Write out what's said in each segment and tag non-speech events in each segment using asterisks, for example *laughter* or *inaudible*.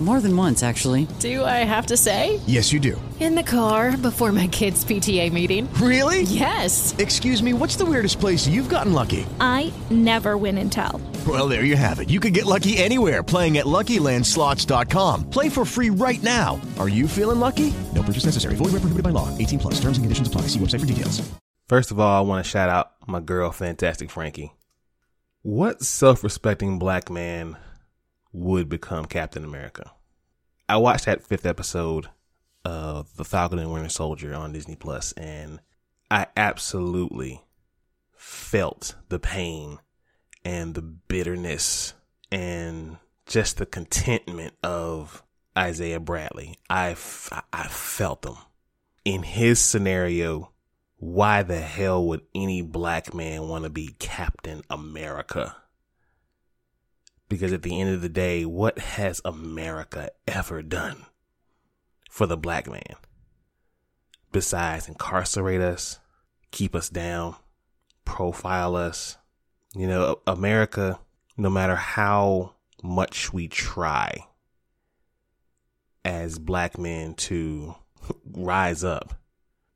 More than once, actually. Do I have to say? Yes, you do. In the car before my kids' PTA meeting. Really? Yes. Excuse me, what's the weirdest place you've gotten lucky? I never win and tell. Well, there you have it. You can get lucky anywhere playing at LuckyLandSlots.com. Play for free right now. Are you feeling lucky? No purchase necessary. Void where prohibited by law. 18 plus. Terms and conditions apply. See website for details. First of all, I want to shout out my girl, Fantastic Frankie. What self-respecting black man would become Captain America? I watched that fifth episode of The Falcon and Winter Soldier on Disney Plus, and I absolutely felt the pain and the bitterness and just the contentment of Isaiah Bradley. I, f- I felt them. In his scenario, why the hell would any black man want to be Captain America? Because at the end of the day, what has America ever done for the black man? Besides incarcerate us, keep us down, profile us. You know, America, no matter how much we try as black men to rise up,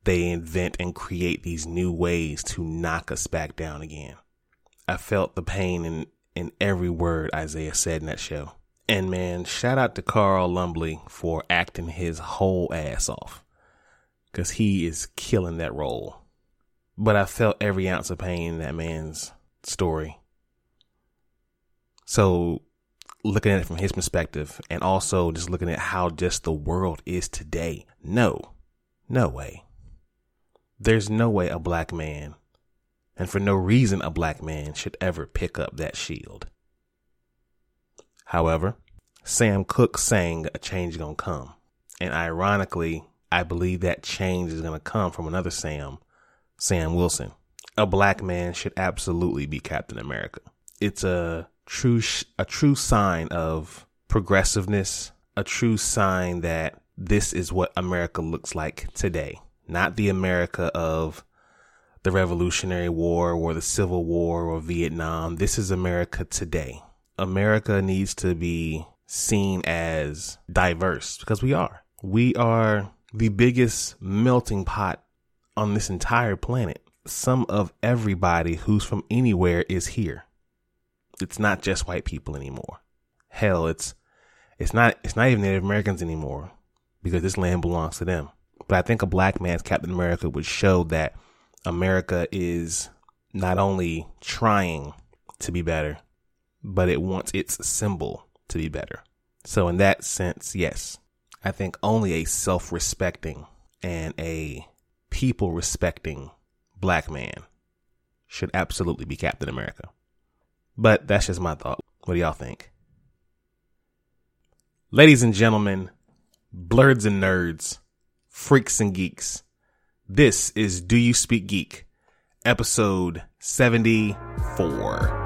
they invent and create these new ways to knock us back down again. I felt the pain in, in every word Isaiah said in that show. And man, shout out to Carl Lumbly for acting his whole ass off. Cause he is killing that role. But I felt every ounce of pain in that man's story. So looking at it from his perspective and also just looking at how just the world is today. No, no way. There's no way a black man, and for no reason a black man should ever pick up that shield. However, Sam Cooke sang a change gonna come. And ironically, I believe that change is gonna come from another Sam, Sam Wilson. A black man should absolutely be Captain America. It's a true, a true sign of progressiveness, a true sign that this is what America looks like today not the America of the Revolutionary War or the Civil War or Vietnam. This is America today. America needs to be seen as diverse because we are. We are the biggest melting pot on this entire planet. Some of everybody who's from anywhere is here. It's not just white people anymore. Hell, it's it's not it's not even Native Americans anymore because this land belongs to them. But I think a black man's Captain America would show that America is not only trying to be better, but it wants its symbol to be better. So in that sense, yes, I think only a self-respecting and a people respecting black man should absolutely be Captain America. But that's just my thought. What do y'all think? Ladies and gentlemen, blerds and nerds, freaks and geeks. This is Do You Speak Geek, episode 74.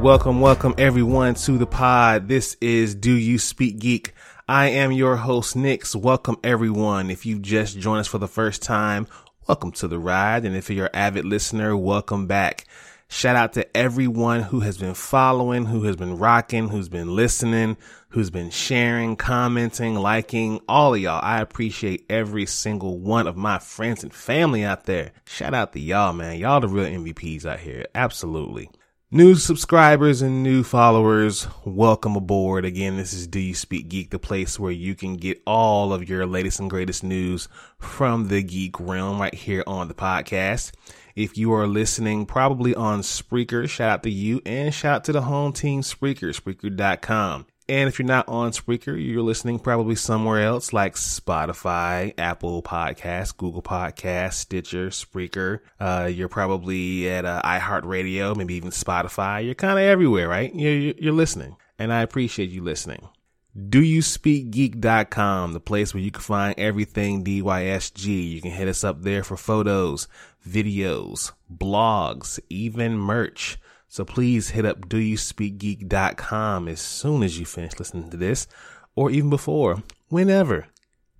Welcome, welcome everyone to the pod. This is Do You Speak Geek. I am your host, Nix. Welcome everyone. If you just joined us for the first time, welcome to the ride. And if you're an avid listener, welcome back. Shout out to everyone who has been following, who has been rocking, who's been listening, who's been sharing, commenting, liking, all of y'all. I appreciate every single one of my friends and family out there. Shout out to y'all, man. Y'all the real MVPs out here. Absolutely. New subscribers and new followers, welcome aboard. Again, this is Do You Speak Geek, the place where you can get all of your latest and greatest news from the geek realm right here on the podcast. If you are listening probably on Spreaker, shout out to you and shout out to the home team Spreaker, Spreaker.com. And if you're not on Spreaker, you're listening probably somewhere else like Spotify, Apple Podcasts, Google Podcasts, Stitcher, Spreaker. Uh, you're probably at uh, iHeartRadio, maybe even Spotify. You're kind of everywhere, right? You're, you're listening. And I appreciate you listening. DoYouSpeakGeek.com, the place where you can find everything DYSG. You can hit us up there for photos, videos, blogs, even merch. So please hit up DoYouSpeakGeek.com as soon as you finish listening to this, or even before, whenever.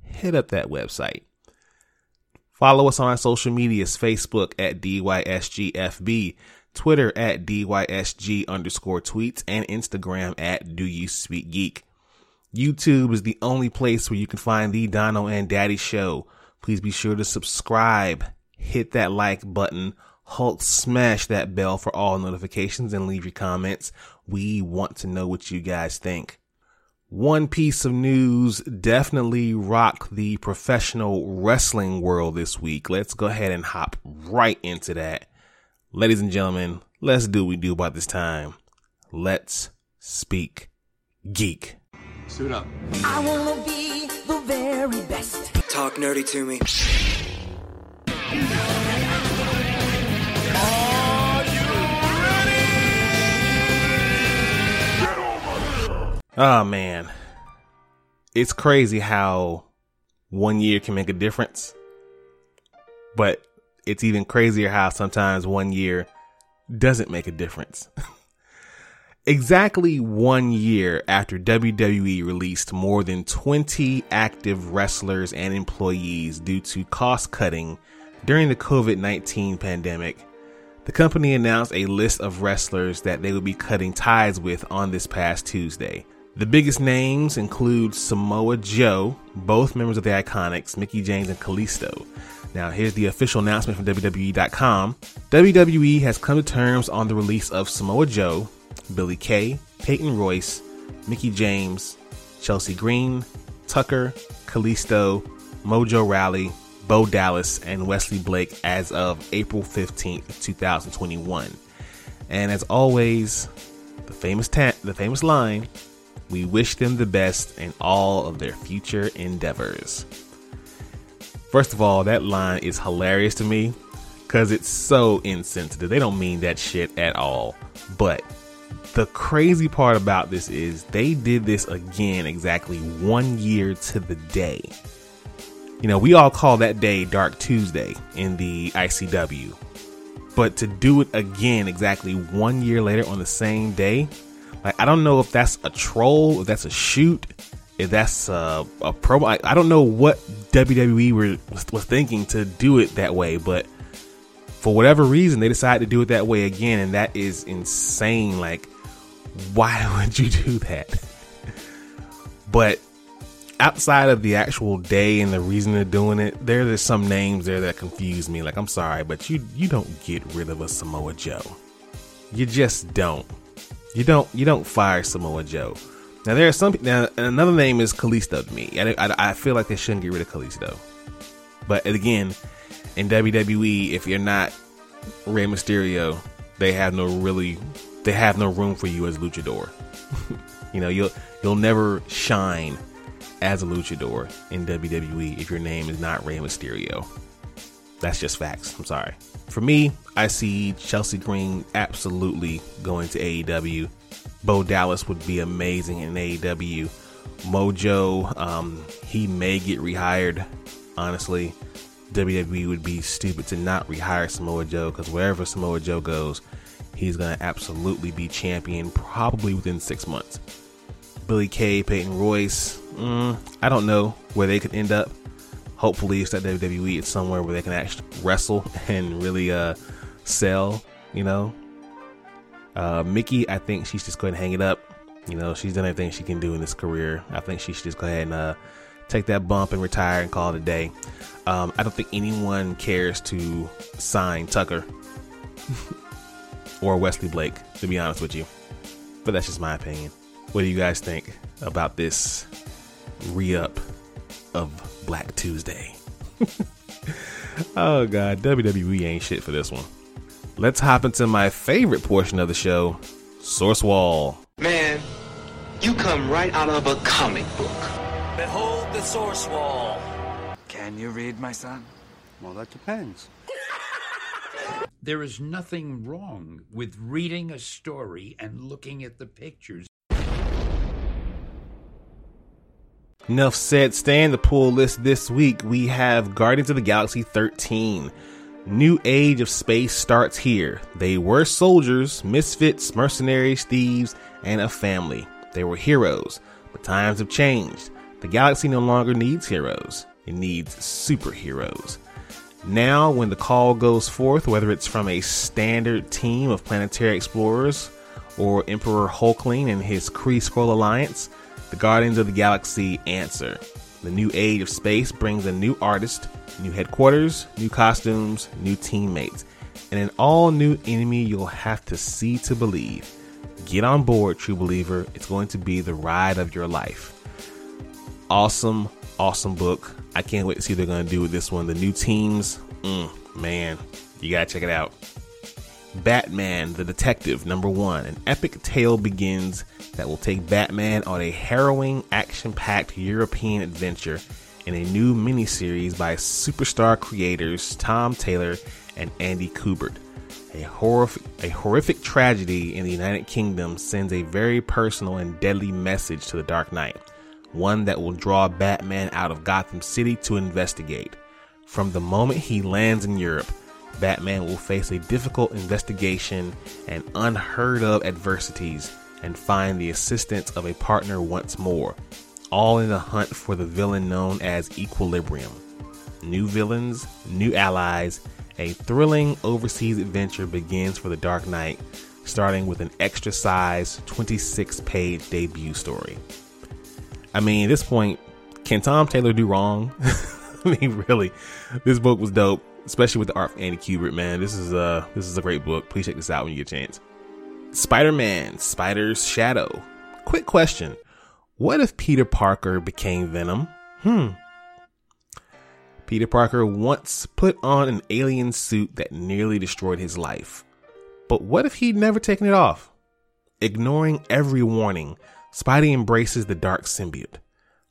Hit up that website. Follow us on our social medias Facebook at DYSGFB, Twitter at DYSG underscore tweets, and Instagram at Do You Speak Geek. YouTube is the only place where you can find the Dono and Daddy show. Please be sure to subscribe, hit that like button, Hulk smash that bell for all notifications and leave your comments. We want to know what you guys think. One piece of news definitely rocked the professional wrestling world this week. Let's go ahead and hop right into that. Ladies and gentlemen, let's do what we do about this time. Let's speak geek. Suit up. I wanna be the very best. Talk nerdy to me. Oh man. It's crazy how one year can make a difference. But it's even crazier how sometimes one year doesn't make a difference. *laughs* exactly one year after WWE released more than 20 active wrestlers and employees due to cost cutting during the COVID 19 pandemic, the company announced a list of wrestlers that they would be cutting ties with on this past Tuesday. The biggest names include Samoa Joe, both members of the IIconics, Mickie James and Kalisto. Now, here's the official announcement from WWE.com. WWE has come to terms on the release of Samoa Joe, Billy Kay, Peyton Royce, Mickie James, Chelsea Green, Tucker, Kalisto, Mojo Rawley, Bo Dallas, and Wesley Blake as of April 15th, 2021. And as always, the famous ta- the famous line, we wish them the best in all of their future endeavors. First of all, that line is hilarious to me because it's so insensitive. They don't mean that shit at all. But the crazy part about this is they did this again exactly one year to the day. You know, we all call that day Dark Tuesday in the ICW. But to do it again exactly one year later on the same day, like I don't know if that's a troll, if that's a shoot, if that's a, a promo. I, I don't know what WWE were, was, was thinking to do it that way, but for whatever reason, they decided to do it that way again, and that is insane. Like, why *laughs* would you do that? but outside of the actual day and the reason they're doing it, there there's some names there that confuse me. Like, I'm sorry, but you you don't get rid of a Samoa Joe. You just don't. You don't you don't fire Samoa Joe. Now there are some now another name is Kalisto to me. I, I, I feel like they shouldn't get rid of Kalisto. But again, in WWE, if you're not Rey Mysterio, they have no really they have no room for you as luchador. *laughs* you know, you'll you'll never shine as a luchador in WWE if your name is not Rey Mysterio. That's just facts. I'm sorry. For me, I see Chelsea Green absolutely going to AEW. Bo Dallas would be amazing in AEW. Mojo, um, he may get rehired. Honestly, WWE would be stupid to not rehire Samoa Joe because wherever Samoa Joe goes, he's going to absolutely be champion probably within six months. Billy Kay, Peyton Royce, mm, I don't know where they could end up. Hopefully, it's at WWE. It's somewhere where they can actually wrestle *laughs* and really uh, sell, you know. Uh, Mickie, I think she's just going to hang it up. You know, she's done everything she can do in this career. I think she should just go ahead and uh, take that bump and retire and call it a day. Um, I don't think anyone cares to sign Tucker *laughs* or Wesley Blake, to be honest with you. But that's just my opinion. What do you guys think about this re up of Black Tuesday? *laughs* oh, God. WWE ain't shit for this one. Let's hop into my favorite portion of the show Source Wall. Man, you come right out of a comic book. Behold the source wall. Can you read, my son? Well, that depends. There is nothing wrong with reading a story and looking at the pictures. Enough said, Stan. The pull list this week, we have Guardians of the Galaxy 13. New age of space starts here. They were soldiers, misfits, mercenaries, thieves, and a family. They were heroes, but times have changed. The galaxy no longer needs heroes, it needs superheroes. Now, when the call goes forth, whether it's from a standard team of planetary explorers or Emperor Hulkling and his Kree Skrull Alliance, the Guardians of the Galaxy answer. The new age of space brings a new artist, new headquarters, new costumes, new teammates, and an all new enemy you'll have to see to believe. Get on board, true believer. It's going to be the ride of your life. Awesome, awesome book. I can't wait to see what they're going to do with this one. The new teams, mm, man, you got to check it out. Batman the Detective, number one. An epic tale begins that will take Batman on a harrowing, action packed European adventure in a new miniseries by superstar creators Tom Taylor and Andy Kubert. A horrific, a horrific tragedy in the United Kingdom sends a very personal and deadly message to the Dark Knight, one that will draw Batman out of Gotham City to investigate. From the moment he lands in Europe, Batman will face a difficult investigation and unheard of adversities and find the assistance of a partner once more, all in the hunt for the villain known as Equilibrium. New villains, new allies, a thrilling overseas adventure begins for the Dark Knight, starting with an extra size 26 page debut story. I mean, at this point, can Tom Taylor do wrong? *laughs* I mean, really, this book was dope especially with the art of Andy Kubert, man. This is a this is a great book. Please check this out when you get a chance. Spider-Man, Spider's Shadow. Quick question. What if Peter Parker became Venom? Hmm. Peter Parker once put on an alien suit that nearly destroyed his life. But what if he'd never taken it off? Ignoring every warning, Spidey embraces the dark symbiote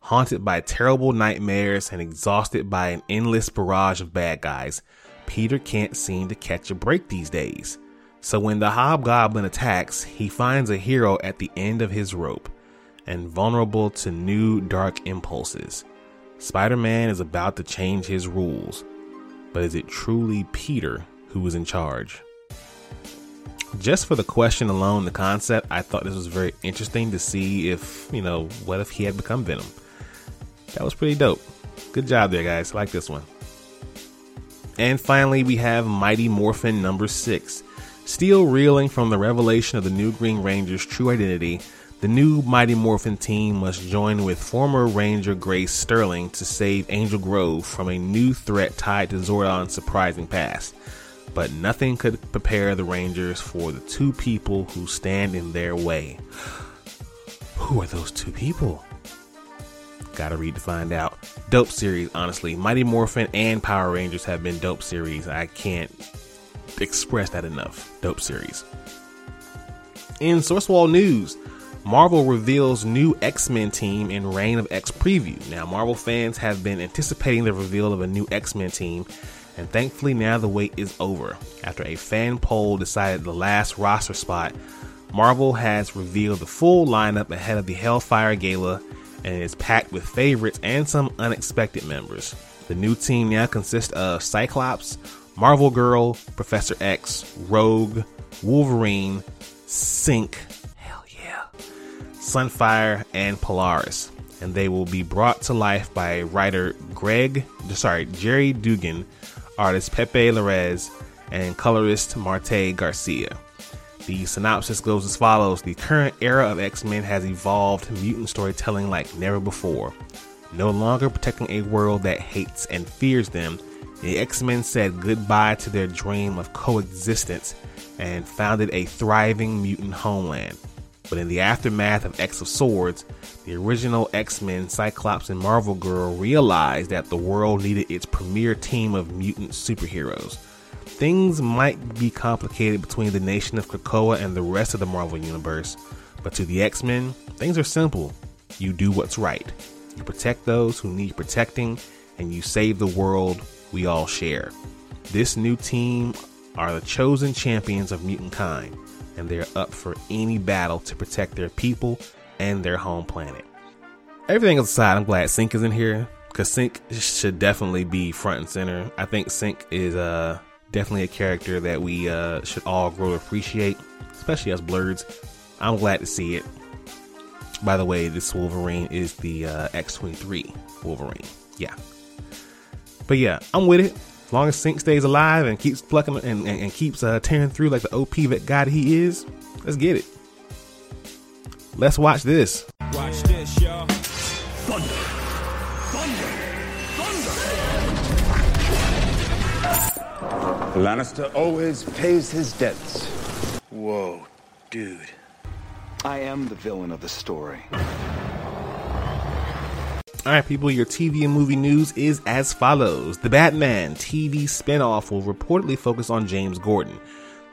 haunted by terrible nightmares and exhausted by an endless barrage of bad guys, Peter can't seem to catch a break these days. So when the hobgoblin attacks, he finds a hero at the end of his rope and vulnerable to new dark impulses. Spider Man is about to change his rules, but is it truly Peter who is in charge? Just for the question alone, the concept, I thought this was very interesting to see if, you know, what if he had become Venom? That was pretty dope. Good job there, guys. I like this one. And finally, we have Mighty Morphin number six. Still reeling from the revelation of the new Green Ranger's true identity, the new Mighty Morphin team must join with former Ranger Grace Sterling to save Angel Grove from a new threat tied to Zordon's surprising past. But nothing could prepare the Rangers for the two people who stand in their way. Who are those two people? Gotta read to find out. Dope series, honestly. Mighty Morphin and Power Rangers have been dope series. I can't express that enough. Dope series. In Source Wall news, Marvel reveals new X Men team in Reign of X preview. Now, Marvel fans have been anticipating the reveal of a new X Men team, and thankfully now the wait is over. After a fan poll decided the last roster spot, Marvel has revealed the full lineup ahead of the Hellfire Gala and is packed with favorites and some unexpected members. The new team now consists of Cyclops, Marvel Girl, Professor X, Rogue, Wolverine, Synch, hell yeah, Sunfire, and Polaris. And they will be brought to life by writer Greg, sorry, Gerry Duggan, artist Pepe Larraz, and colorist Marte Gracia. The synopsis goes as follows The current era of X Men has evolved mutant storytelling like never before. No longer protecting a world that hates and fears them, the X Men said goodbye to their dream of coexistence and founded a thriving mutant homeland. But in the aftermath of X of Swords, the original X Men, Cyclops, and Marvel Girl realized that the world needed its premier team of mutant superheroes things might be complicated between the nation of Krakoa and the rest of the Marvel Universe, but to the X Men, things are simple. You do what's right. You protect those who need protecting, and you save the world we all share. This new team are the chosen champions of mutant kind, and they're up for any battle to protect their people and their home planet. everything aside, I'm glad Synch is in here because Synch should definitely be front and center. I think Synch is uh, definitely a character that we uh, should all grow to appreciate, especially as blerds. I'm glad to see it. By the way, this Wolverine is the uh, X23 Wolverine. Yeah. But yeah, I'm with it. As long as Synch stays alive and keeps plucking and, and, and keeps uh, tearing through like the OP that God he is, let's get it. Let's watch this. Watch this, y'all. Thunder. Thunder. Thunder. Lannister always pays his debts. Whoa, dude. I am the villain of the story. All right, people, your TV and movie news is as follows. The Batman TV spinoff will reportedly focus on James Gordon.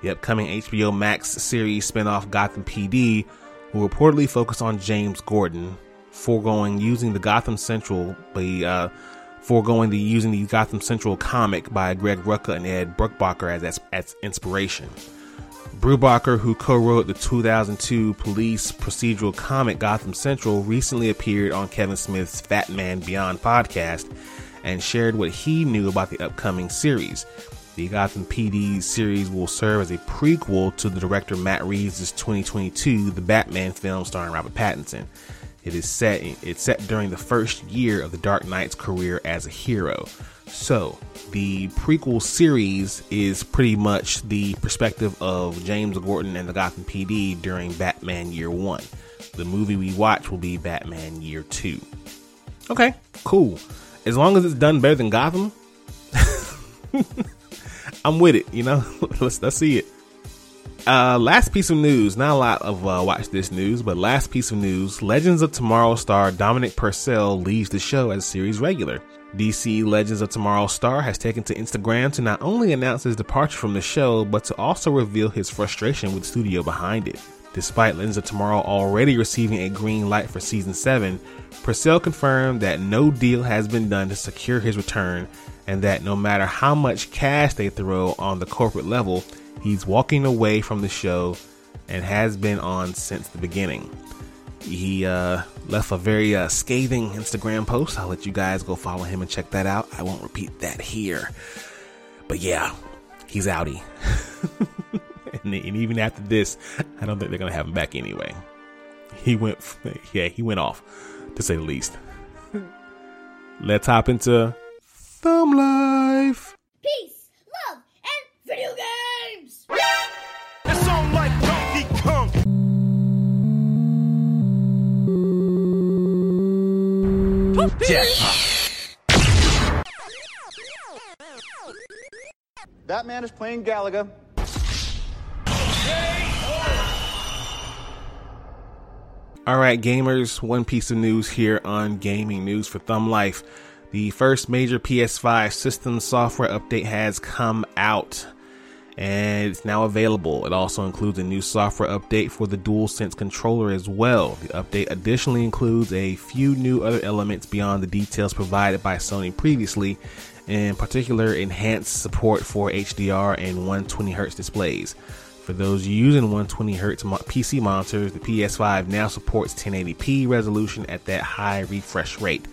The upcoming HBO Max series spinoff Gotham PD will reportedly focus on James Gordon, foregoing using the Gotham Central, uh, foregoing the using the Gotham Central comic by Greg Rucka and Ed Brubaker as, as, as inspiration. Brubaker, who co-wrote the 2002 police procedural comic Gotham Central, recently appeared on Kevin Smith's Fat Man Beyond podcast and shared what he knew about the upcoming series. The Gotham PD series will serve as a prequel to the director Matt Reeves' 2022 The Batman film starring Robert Pattinson. It is set it's set during the first year of the Dark Knight's career as a hero. So, the prequel series is pretty much the perspective of James Gordon and the Gotham PD during Batman Year 1. The movie we watch will be Batman Year 2. Okay, cool. As long as it's done better than Gotham, *laughs* I'm with it, you know? *laughs* let's let's see it. Uh, last piece of news. Not a lot of uh, watch this news, but last piece of news. Legends of Tomorrow star Dominic Purcell leaves the show as series regular. DC Legends of Tomorrow star has taken to Instagram to not only announce his departure from the show, but to also reveal his frustration with studio behind it. Despite Legends of Tomorrow already receiving a green light for season 7, Purcell confirmed that no deal has been done to secure his return and that no matter how much cash they throw on the corporate level, he's walking away from the show and has been on since the beginning. He uh, left a very uh, scathing Instagram post. I'll let you guys go follow him and check that out. I won't repeat that here. But yeah, he's outie. *laughs* and, and even after this, I don't think they're gonna have him back anyway. He went, yeah, he went off, to say the least. *laughs* Let's hop into Thumb Life. That man is playing Galaga. All right, gamers, one piece of news here on gaming news for Thumb Life. The first major PS5 system software update has come out and it's now available. It also includes a new software update for the DualSense controller as well. The update additionally includes a few new other elements beyond the details provided by Sony previously, in particular, enhanced support for HDR and 120Hz displays. For those using 120Hz PC monitors, the PS5 now supports 1080p resolution at that high refresh rate.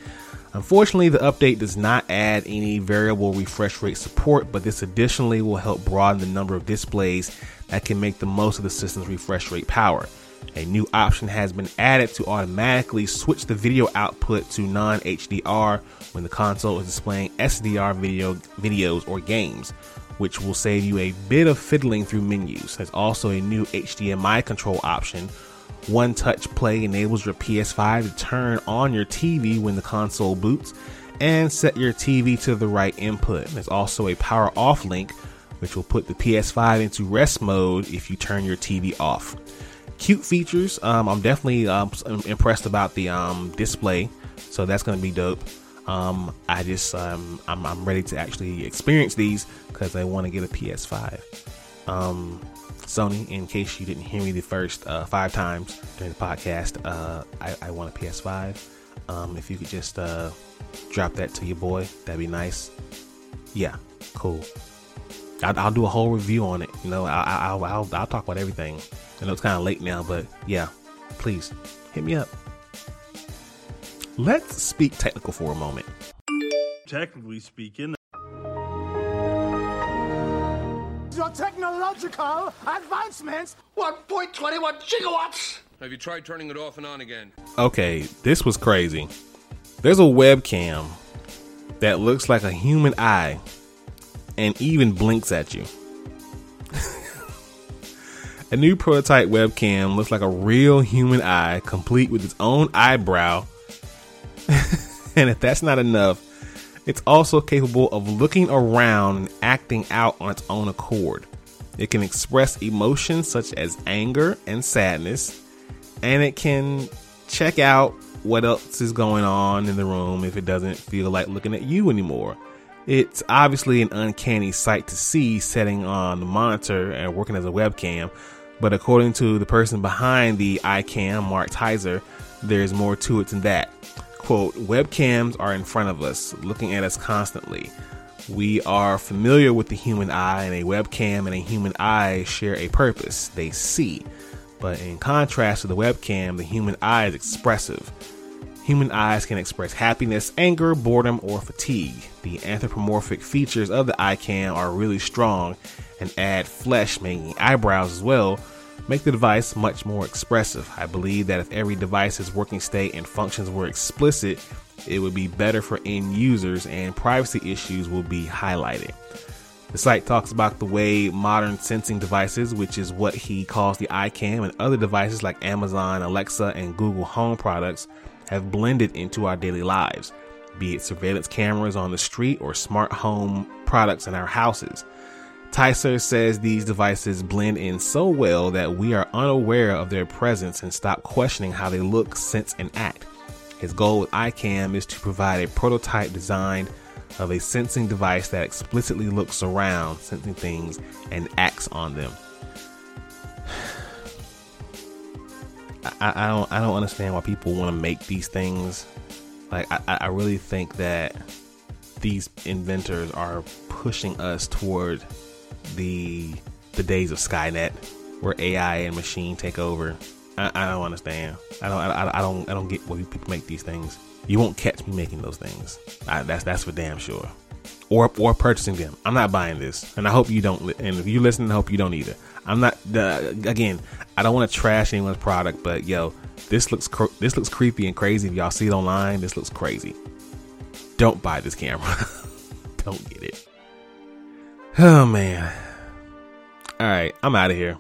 Unfortunately, the update does not add any variable refresh rate support, but this additionally will help broaden the number of displays that can make the most of the system's refresh rate power. A new option has been added to automatically switch the video output to non HDR when the console is displaying SDR video, videos or games, which will save you a bit of fiddling through menus. There's also a new HDMI control option one Touch Play enables your PS5 to turn on your TV when the console boots and set your TV to the right input. There's also a power off link, which will put the PS5 into rest mode if you turn your TV off. Cute features. Um, I'm definitely um, impressed about the um, display, so that's going to be dope. Um, I just um, I'm, I'm, ready to actually experience these because I want to get a PS5. Sony, in case you didn't hear me the first uh, five times during the podcast, uh, I, I, want a PS5. Um, if you could just uh, drop that to your boy, that'd be nice. Yeah, cool. I'll, I'll do a whole review on it. You know, I, will I'll, I'll talk about everything. I know it's kind of late now, but yeah, please hit me up. let's speak technical for a moment. Technically speaking, technological advancements 1.21 gigawatts. Have you tried turning it off and on again? Okay, this was crazy. There's a webcam that looks like a human eye and even blinks at you. *laughs* a new prototype webcam looks like a real human eye, complete with its own eyebrow. *laughs* and if that's not enough, it's also capable of looking around and acting out on its own accord. It can express emotions such as anger and sadness, and it can check out what else is going on in the room if it doesn't feel like looking at you anymore. It's obviously an uncanny sight to see setting on the monitor and working as a webcam, but according to the person behind the iCam, Mark Tizer, there's more to it than that. Quote, webcams are in front of us, looking at us constantly. We are familiar with the human eye, and a webcam and a human eye share a purpose. They see. But in contrast to the webcam, the human eye is expressive. Human eyes can express happiness, anger, boredom, or fatigue. The anthropomorphic features of the iCam are really strong and add flesh, making eyebrows as well, make the device much more expressive. I believe that if every device's working state and functions were explicit, it would be better for end users and privacy issues will be highlighted. The site talks about the way modern sensing devices, which is what he calls the iCam, and other devices like Amazon, Alexa, and Google Home products have blended into our daily lives, be it surveillance cameras on the street or smart home products in our houses. Tyser says these devices blend in so well that we are unaware of their presence and stop questioning how they look, sense, and act. His goal with iCam is to provide a prototype design of a sensing device that explicitly looks around, sensing things, and acts on them. I, I don't I don't understand why people want to make these things. Like I, I really think that these inventors are pushing us toward the the days of Skynet, where AI and machine take over. I, I don't understand. I don't. I, I, don't. I don't get why people make these things. You won't catch me making those things. I, that's that's for damn sure. Or or purchasing them. I'm not buying this, and I hope you don't. And if you listen, I hope you don't either. I'm not. Uh, again, I don't want to trash anyone's product, but yo, this looks cr- this looks creepy and crazy. If y'all see it online, this looks crazy. Don't buy this camera. *laughs* don't get it. Oh man. All right, I'm out of here.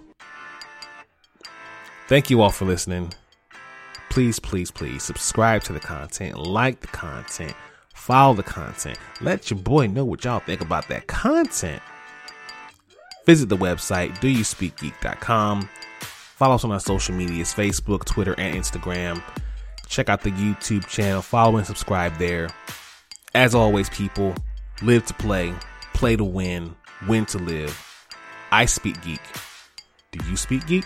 Thank you all for listening. Please, please, please subscribe to the content, like the content, follow the content. Let your boy know what y'all think about that content. Visit the website, doyouspeakgeek.com. Follow us on our social medias Facebook, Twitter, and Instagram. Check out the YouTube channel, follow and subscribe there. As always, people, live to play, play to win, win to live. I speak geek. Do you speak geek?